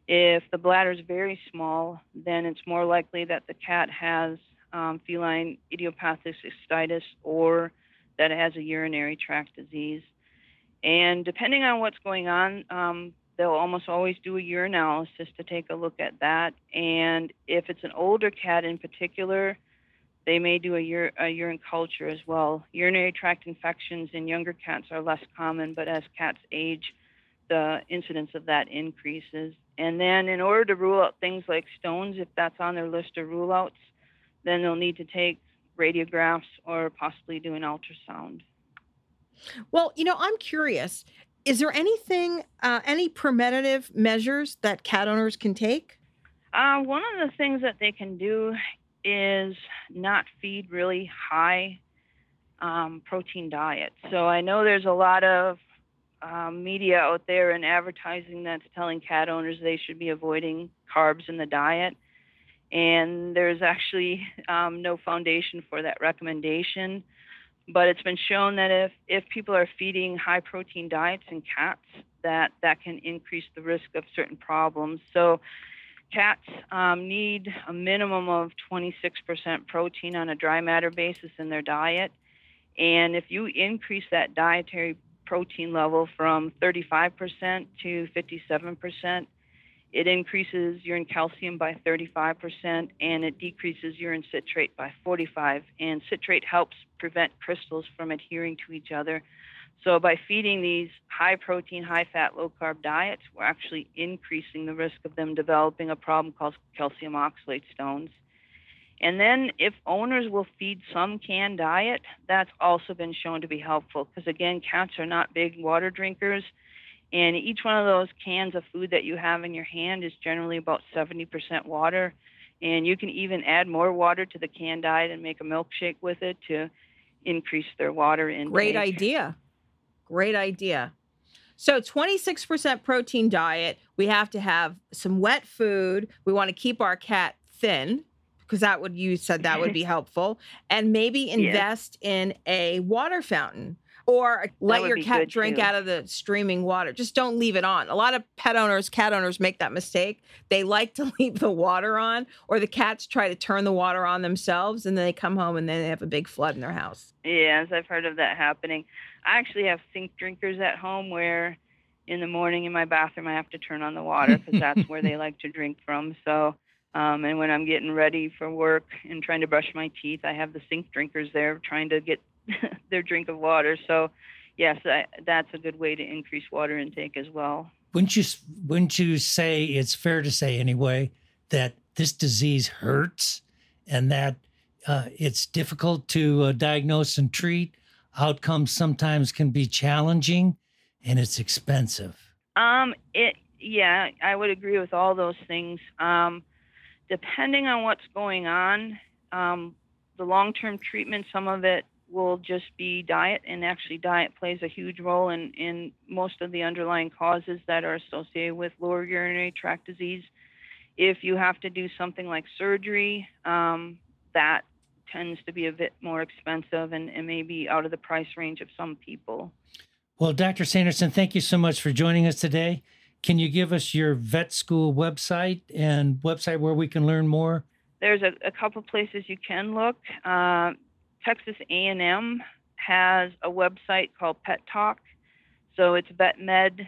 [SPEAKER 9] If the bladder is very small, then it's more likely that the cat has um, feline idiopathic cystitis or that it has a urinary tract disease. And depending on what's going on, um, they'll almost always do a urinalysis to take a look at that. And if it's an older cat in particular, they may do a, ur- a urine culture as well. Urinary tract infections in younger cats are less common, but as cats age, the incidence of that increases. And then, in order to rule out things like stones, if that's on their list of rule outs, then they'll need to take radiographs or possibly do an ultrasound.
[SPEAKER 1] Well, you know, I'm curious. Is there anything, uh, any preventative measures that cat owners can take?
[SPEAKER 9] Uh, one of the things that they can do is not feed really high um, protein diets. So I know there's a lot of um, media out there and advertising that's telling cat owners they should be avoiding carbs in the diet. And there's actually um, no foundation for that recommendation. But it's been shown that if, if people are feeding high protein diets in cats, that that can increase the risk of certain problems. So cats um, need a minimum of 26% protein on a dry matter basis in their diet. And if you increase that dietary protein level from 35% to 57%, it increases urine calcium by 35% and it decreases urine citrate by 45 and citrate helps prevent crystals from adhering to each other. So by feeding these high protein high fat low carb diets we're actually increasing the risk of them developing a problem called calcium oxalate stones. And then if owners will feed some canned diet that's also been shown to be helpful because again cats are not big water drinkers and each one of those cans of food that you have in your hand is generally about 70% water. And you can even add more water to the canned diet and make a milkshake with it to increase their water intake.
[SPEAKER 1] Great idea. Great idea. So 26% protein diet. We have to have some wet food. We want to keep our cat thin because that would you said that would be [laughs] helpful. And maybe invest in a water fountain or let your cat drink
[SPEAKER 9] too.
[SPEAKER 1] out of the streaming water. Just don't leave it on. A lot of pet owners, cat owners make that mistake. They like to [laughs] leave the water on or the cats try to turn the water on themselves and then they come home and then they have a big flood in their house.
[SPEAKER 9] Yes, I've heard of that happening. I actually have sink drinkers at home where in the morning in my bathroom I have to turn on the water because that's where they [laughs] like to drink from. So, um, and when I'm getting ready for work and trying to brush my teeth, I have the sink drinkers there trying to get [laughs] their drink of water. So, yes, I, that's a good way to increase water intake as well.
[SPEAKER 2] Wouldn't you wouldn't you say it's fair to say anyway that this disease hurts and that uh, it's difficult to uh, diagnose and treat? Outcomes sometimes can be challenging, and it's expensive.
[SPEAKER 9] Um, it yeah, I would agree with all those things. Um, depending on what's going on, um, the long-term treatment, some of it will just be diet, and actually, diet plays a huge role in in most of the underlying causes that are associated with lower urinary tract disease. If you have to do something like surgery, um, that tends to be a bit more expensive and, and maybe out of the price range of some people.
[SPEAKER 2] Well, Dr. Sanderson, thank you so much for joining us today. Can you give us your vet school website and website where we can learn more?
[SPEAKER 9] there's a, a couple places you can look. Uh, Texas A&M has a website called Pet Talk, so it's vetmed.tx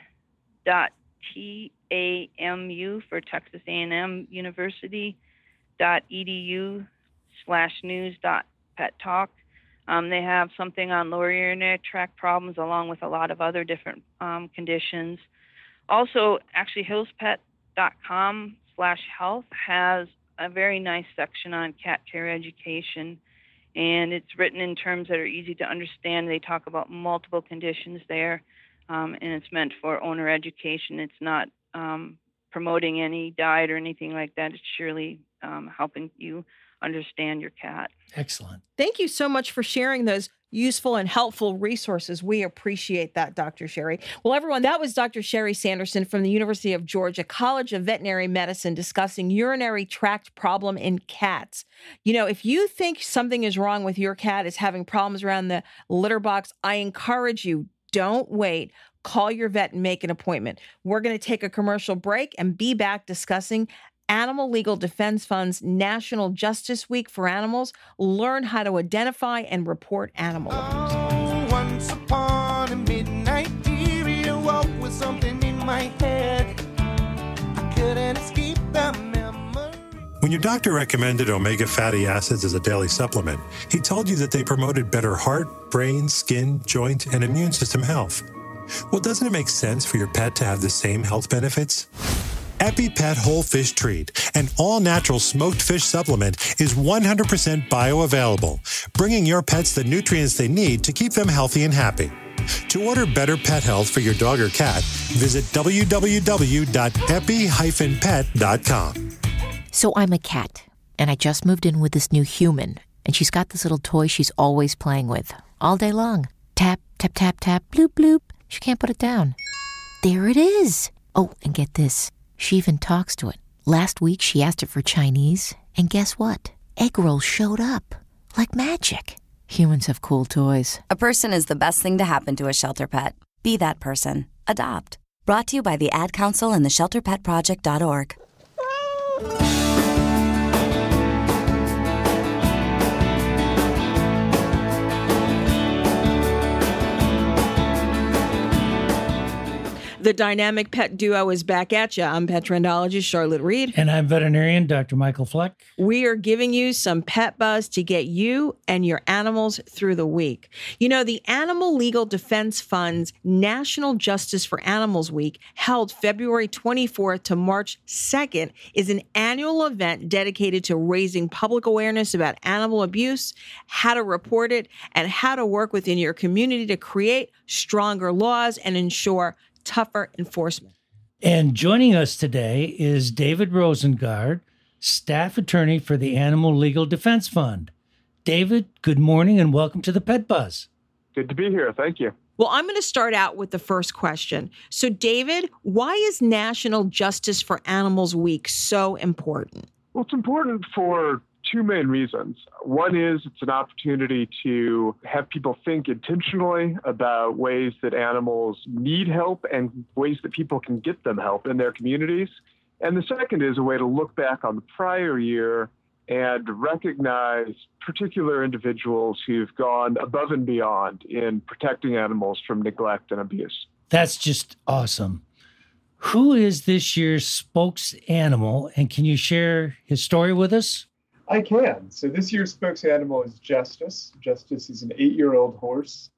[SPEAKER 9] T A M U for Texas A&M University dot edu slash news dot pet talk. Um, they have something on lower urinary tract problems along with a lot of other different um, conditions. Also, actually, hillspet.com slash health has a very nice section on cat care education and it's written in terms that are easy to understand. They talk about multiple conditions there, um, and it's meant for owner education. It's not um, promoting any diet or anything like that. It's surely um, helping you understand your cat.
[SPEAKER 2] Excellent.
[SPEAKER 1] Thank you so much for sharing those useful and helpful resources. We appreciate that, Dr. Sherry. Well, everyone, that was Dr. Sherry Sanderson from the University of Georgia College of Veterinary Medicine discussing urinary tract problem in cats. You know, if you think something is wrong with your cat, is having problems around the litter box, I encourage you don't wait. Call your vet and make an appointment. We're going to take a commercial break and be back discussing Animal Legal Defense Fund's National Justice Week for Animals. Learn how to identify and report animal abuse.
[SPEAKER 10] Oh, once upon a midnight period, woke with something in my head. I couldn't escape the memory.
[SPEAKER 11] When your doctor recommended omega fatty acids as a daily supplement, he told you that they promoted better heart, brain, skin, joint, and immune system health. Well, doesn't it make sense for your pet to have the same health benefits? EpiPet Whole Fish Treat, an all natural smoked fish supplement, is 100% bioavailable, bringing your pets the nutrients they need to keep them healthy and happy. To order better pet health for your dog or cat, visit www.epi-pet.com.
[SPEAKER 12] So I'm a cat, and I just moved in with this new human, and she's got this little toy she's always playing with, all day long. Tap, tap, tap, tap, bloop, bloop. She can't put it down. There it is. Oh, and get this. She even talks to it. Last week she asked it for Chinese, and guess what? Egg rolls showed up. Like magic. Humans have cool toys.
[SPEAKER 13] A person is the best thing to happen to a shelter pet. Be that person. Adopt. Brought to you by the Ad Council and the ShelterPetProject.org.
[SPEAKER 1] The dynamic pet duo is back at you. I'm pet trendologist Charlotte Reed.
[SPEAKER 2] And I'm veterinarian Dr. Michael Fleck.
[SPEAKER 1] We are giving you some pet buzz to get you and your animals through the week. You know, the Animal Legal Defense Fund's National Justice for Animals Week, held February 24th to March 2nd, is an annual event dedicated to raising public awareness about animal abuse, how to report it, and how to work within your community to create stronger laws and ensure tougher enforcement.
[SPEAKER 2] And joining us today is David Rosengard, staff attorney for the Animal Legal Defense Fund. David, good morning and welcome to the Pet Buzz.
[SPEAKER 14] Good to be here. Thank you.
[SPEAKER 1] Well, I'm going to start out with the first question. So, David, why is National Justice for Animals Week so important?
[SPEAKER 14] Well, it's important for two main reasons. One is it's an opportunity to have people think intentionally about ways that animals need help and ways that people can get them help in their communities. And the second is a way to look back on the prior year and recognize particular individuals who've gone above and beyond in protecting animals from neglect and abuse.
[SPEAKER 2] That's just awesome. Who is this year's spokes animal, and can you share his story with us?
[SPEAKER 14] I can. So this year's spokes animal is Justice. Justice is an eight-year-old horse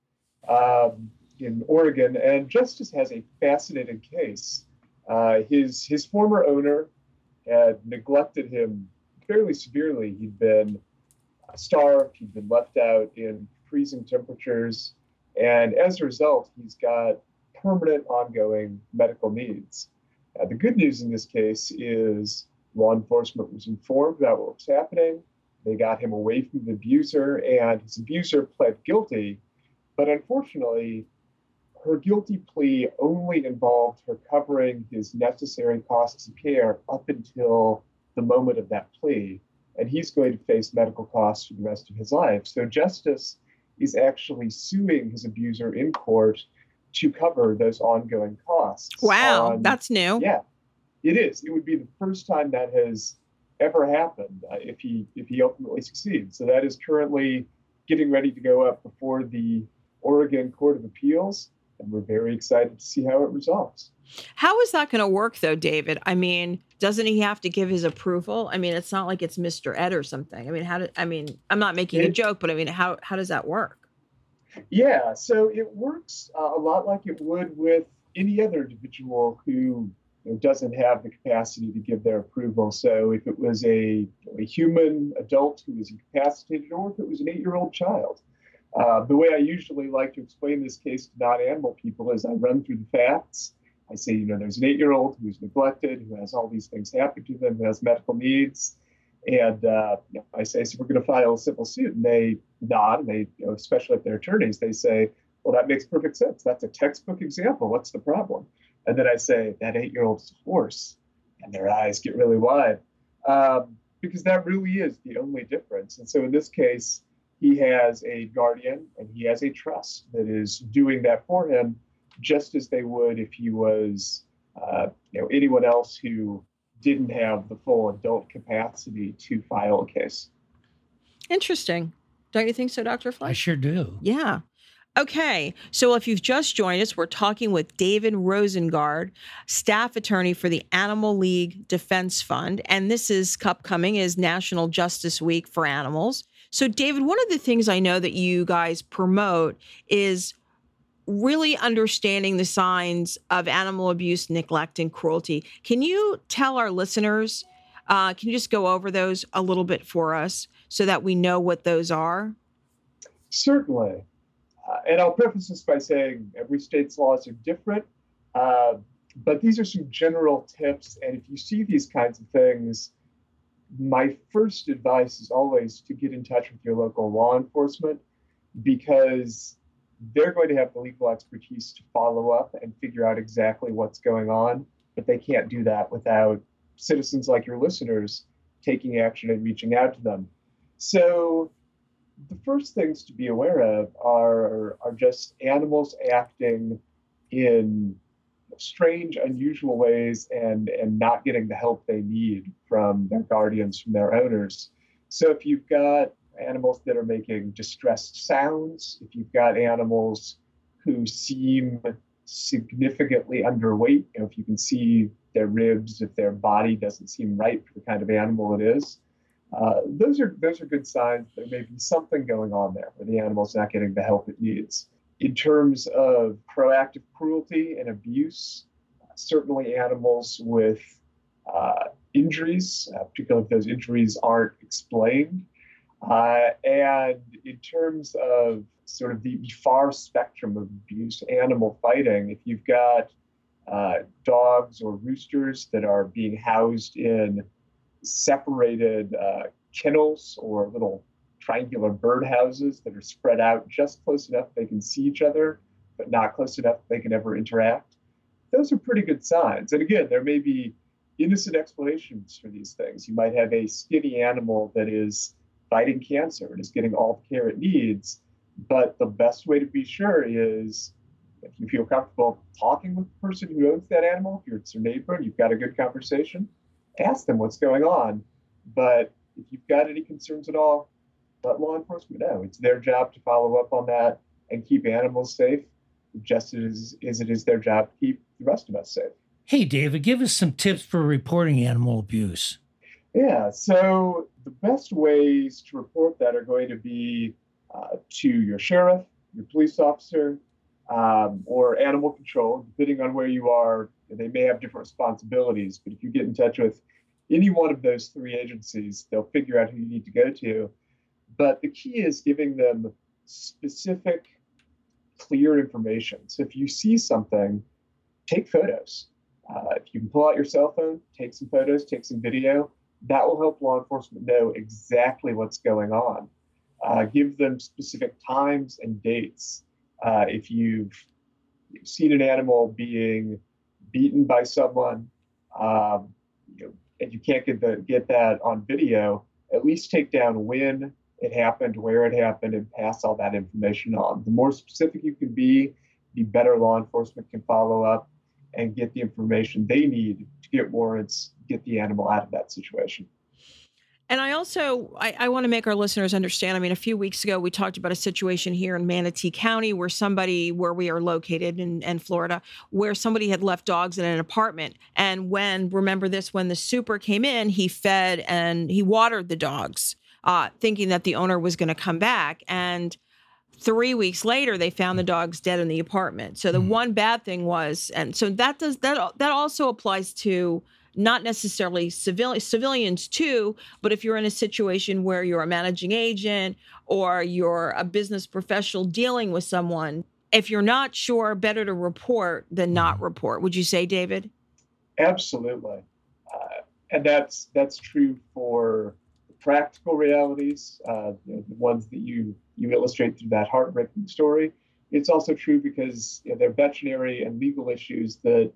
[SPEAKER 14] um, in Oregon, and Justice has a fascinating case. Uh, his his former owner had neglected him fairly severely. He'd been starved. He'd been left out in freezing temperatures, and as a result, he's got permanent, ongoing medical needs. Uh, the good news in this case is law enforcement was informed about what was happening. They got him away from the abuser, and his abuser pled guilty. But unfortunately, her guilty plea only involved her covering his necessary costs of care up until the moment of that plea. And he's going to face medical costs for the rest of his life. So Justice is actually suing his abuser in court to cover those ongoing costs.
[SPEAKER 1] Wow,
[SPEAKER 14] Um,
[SPEAKER 1] that's new.
[SPEAKER 14] Yeah, it is. It would be the first time that has ever happened uh, if he if he ultimately succeeds. So that is currently getting ready to go up before the Oregon Court of Appeals. and we're very excited to see how it resolves.
[SPEAKER 1] How is that going to work, though, David? I mean, doesn't he have to give his approval? I mean, it's not like it's Mr. Ed or something. I mean, how do I mean? I'm not making a joke, but I mean, how how does that work?
[SPEAKER 14] Yeah, so it works uh, a lot like it would with any other individual who know, doesn't have the capacity to give their approval. So if it was a, a human adult who was incapacitated, or if it was an eight-year-old child. Uh, the way I usually like to explain this case to non-animal people is I run through the facts. I say, you know, there's an eight-year-old who's neglected, who has all these things happen to them, who has medical needs, and uh, I say, so we're going to file a civil suit, and they nod, and they, you know, especially if they're attorneys, they say, well, that makes perfect sense. That's a textbook example. What's the problem? And then I say, that eight-year-old's horse, and their eyes get really wide, um, because that really is the only difference. And so in this case, he has a guardian and he has a trust that is doing that for him, just as they would if he was, uh, you know, anyone else who didn't have the full adult capacity to file a case.
[SPEAKER 1] Interesting. Don't you think so, Dr. Fleck?
[SPEAKER 2] I sure do.
[SPEAKER 1] Yeah. Okay. So if you've just joined us, we're talking with David Rosengard, staff attorney for the Animal Legal Defense Fund. And this is upcoming is National Justice Week for Animals. So, David, one of the things I know that you guys promote is really understanding the signs of animal abuse, neglect, and cruelty. Can you tell our listeners, uh, can you just go over those a little bit for us so that we know what those are?
[SPEAKER 14] Certainly. Uh, and I'll preface this by saying every state's laws are different, uh, but these are some general tips. And if you see these kinds of things, my first advice is always to get in touch with your local law enforcement because they're going to have the legal expertise to follow up and figure out exactly what's going on. But they can't do that without citizens like your listeners taking action and reaching out to them. So, the first things to be aware of are, are just animals acting in strange, unusual ways and, and not getting the help they need from their guardians, from their owners. So if you've got animals that are making distressed sounds, if you've got animals who seem significantly underweight, you know, if you can see their ribs, if their body doesn't seem right for the kind of animal it is, uh, those are those are good signs there may be something going on there where the animal's not getting the help it needs. In terms of proactive cruelty and abuse, certainly animals with uh, injuries, uh, particularly if those injuries aren't explained. Uh, and in terms of sort of the, far spectrum of abuse, animal fighting, if you've got uh, dogs or roosters that are being housed in separated uh, kennels or little triangular bird houses that are spread out just close enough they can see each other, but not close enough they can ever interact. Those are pretty good signs. And again, there may be innocent explanations for these things. You might have a skinny animal that is fighting cancer and is getting all the care it needs. But the best way to be sure is if you feel comfortable talking with the person who owns that animal, if you're it's your neighbor and you've got a good conversation, ask them what's going on. But if you've got any concerns at all, let law enforcement know. It's their job to follow up on that and keep animals safe, just as, as it is their job to keep the rest of us safe.
[SPEAKER 2] Hey, David, give us some tips for reporting animal abuse.
[SPEAKER 14] Yeah, so the best ways to report that are going to be uh, to your sheriff, your police officer, um, or animal control, depending on where you are. They may have different responsibilities, but if you get in touch with any one of those three agencies, they'll figure out who you need to go to. But the key is giving them specific, clear information. So if you see something, take photos. Uh, if you can pull out your cell phone, take some photos, take some video. That will help law enforcement know exactly what's going on. Uh, give them specific times and dates. Uh, if you've seen an animal being beaten by someone, um, you know, and you can't get the get that on video, at least take down when it happened, where it happened, and pass all that information on. The more specific you can be, the better law enforcement can follow up and get the information they need to get warrants, get the animal out of that situation.
[SPEAKER 1] And I also I, I want to make our listeners understand. I mean, a few weeks ago we talked about a situation here in Manatee County where somebody where we are located in, in Florida, where somebody had left dogs in an apartment. And when remember this, when the super came in, he fed and he watered the dogs, uh, thinking that the owner was going to come back. And three weeks later they found the dogs dead in the apartment so the one bad thing was and so that does that that also applies to not necessarily civil, civilians too but if you're in a situation where you're a managing agent or you're a business professional dealing with someone if you're not sure better to report than not report. Would you say david?
[SPEAKER 14] Absolutely, uh, and that's that's true for practical realities, uh, you know, the ones that you you illustrate through that heartbreaking story. It's also true because you know, there are veterinary and legal issues that,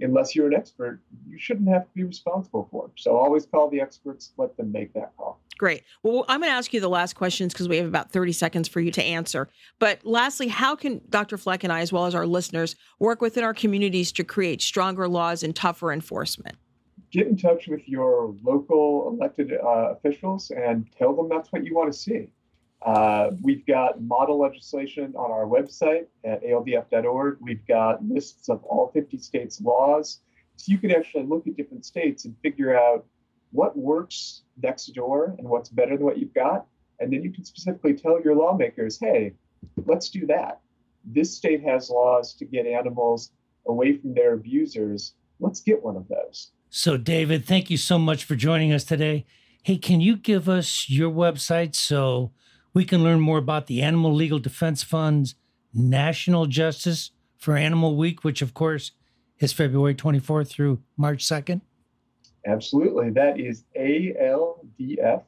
[SPEAKER 14] unless you're an expert, you shouldn't have to be responsible for. So always call the experts. Let them make that call.
[SPEAKER 1] Great. Well, I'm going to ask you the last questions because we have about 30 seconds for you to answer. But lastly, how can Dr. Fleck and I, as well as our listeners, work within our communities to create stronger laws and tougher enforcement?
[SPEAKER 14] Get in touch with your local elected uh, officials and tell them that's what you want to see. Uh, we've got model legislation on our website at aldf.org. We've got lists of all 50 states' laws. So you can actually look at different states and figure out what works next door and what's better than what you've got. And then you can specifically tell your lawmakers, hey, let's do that. This state has laws to get animals away from their abusers. Let's get one of those.
[SPEAKER 2] So, David, thank you so much for joining us today. Hey, can you give us your website so we can learn more about the Animal Legal Defense Fund's National Justice for Animal Week, which, of course, is February 24th through March 2nd?
[SPEAKER 14] Absolutely. That is aldf.org.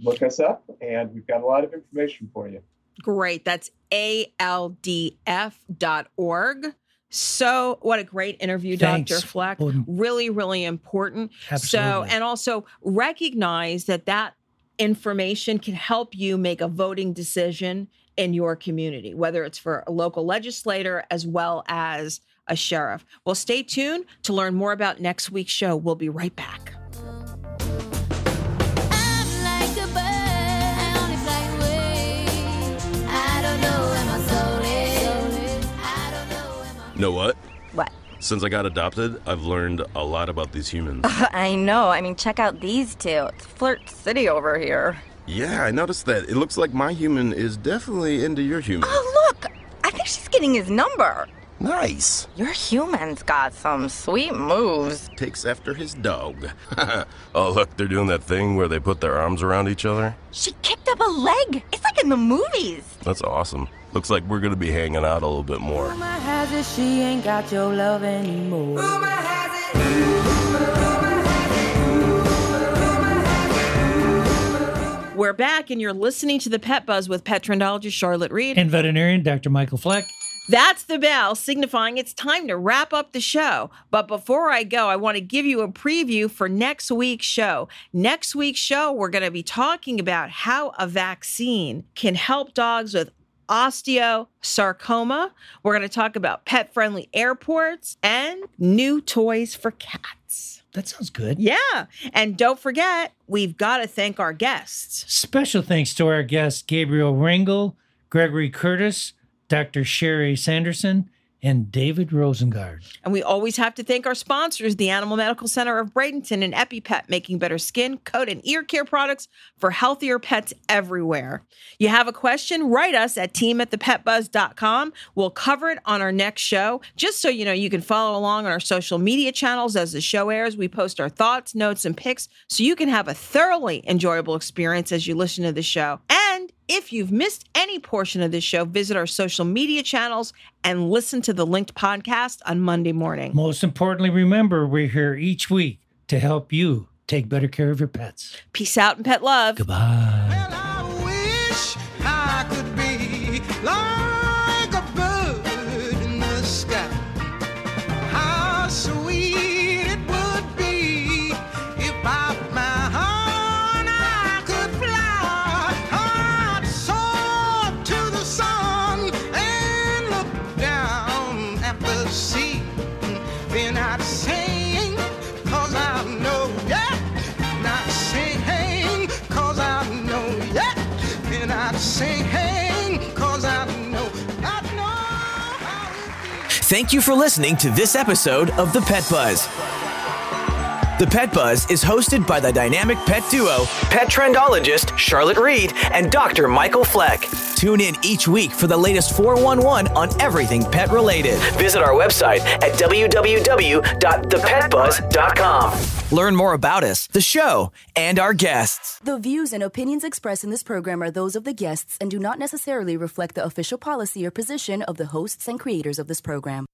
[SPEAKER 14] Look us up, and we've got a lot of information for you.
[SPEAKER 1] Great. That's aldf.org. So, what a great interview,
[SPEAKER 2] Thanks.
[SPEAKER 1] Dr. Fleck. Really, really important. So, and also recognize that that information can help you make a voting decision in your community, whether it's for a local legislator as well as a sheriff. Well, stay tuned to learn more about next week's show. We'll be right back.
[SPEAKER 5] like a bird, I only fly away. I don't know where my soul is. I don't know where my
[SPEAKER 15] Know what? Since I got adopted, I've learned a lot about these humans. [laughs]
[SPEAKER 16] I know. I mean, check out these two. It's Flirt City over here.
[SPEAKER 15] yeah, I noticed that. It looks like my human is definitely into your human.
[SPEAKER 16] Oh, look! I think she's getting his number.
[SPEAKER 15] Nice.
[SPEAKER 16] Your human's got some sweet moves.
[SPEAKER 15] Takes after his dog. [laughs] oh, look, they're doing that thing where they put their arms around each other.
[SPEAKER 16] She kicked up a leg. It's like in the movies.
[SPEAKER 15] That's awesome. Looks like we're gonna be hanging out a little bit more.
[SPEAKER 5] Rumor has it she ain't got your love anymore. Rumor has
[SPEAKER 1] We're back, and you're listening to the Pet Buzz with pet trendologist Charlotte Reed.
[SPEAKER 2] And veterinarian Dr. Michael Fleck.
[SPEAKER 1] That's the bell signifying it's time to wrap up the show. But before I go, I want to give you a preview for next week's show. Next week's show, we're going to be talking about how a vaccine can help dogs with osteosarcoma. We're going to talk about pet friendly airports and new toys for cats.
[SPEAKER 2] That sounds good.
[SPEAKER 1] Yeah. And don't forget, we've got to thank our guests.
[SPEAKER 2] Special thanks to our guests Gabriel Rangel, Gregory Curtis, Dr. Sherry Sanderson, and David Rosengard.
[SPEAKER 1] And we always have to thank our sponsors, the Animal Medical Center of Bradenton and EpiPet, making better skin, coat, and ear care products for healthier pets everywhere. You have a question? Write us at team at thepetbuzz.com. We'll cover it on our next show. Just so you know, you can follow along on our social media channels as the show airs. We post our thoughts, notes, and pics so you can have a thoroughly enjoyable experience as you listen to the show. And if you've missed any portion of this show, visit our social media channels and listen to the linked podcast on Monday morning.
[SPEAKER 2] Most importantly, remember we're here each week to help you take better care of your pets.
[SPEAKER 1] Peace out and pet love.
[SPEAKER 2] Goodbye.
[SPEAKER 17] Thank you for listening to this episode of The Pet Buzz. The Pet Buzz is hosted by the dynamic pet duo, pet trendologist Charlotte Reed and Dr. Michael Fleck. Tune in each week for the latest 411 on everything pet related. Visit our website at www.thepetbuzz.com. Learn more about us, the show, and our guests.
[SPEAKER 18] The views and opinions expressed in this program are those of the guests and do not necessarily reflect the official policy or position of the hosts and creators of this program.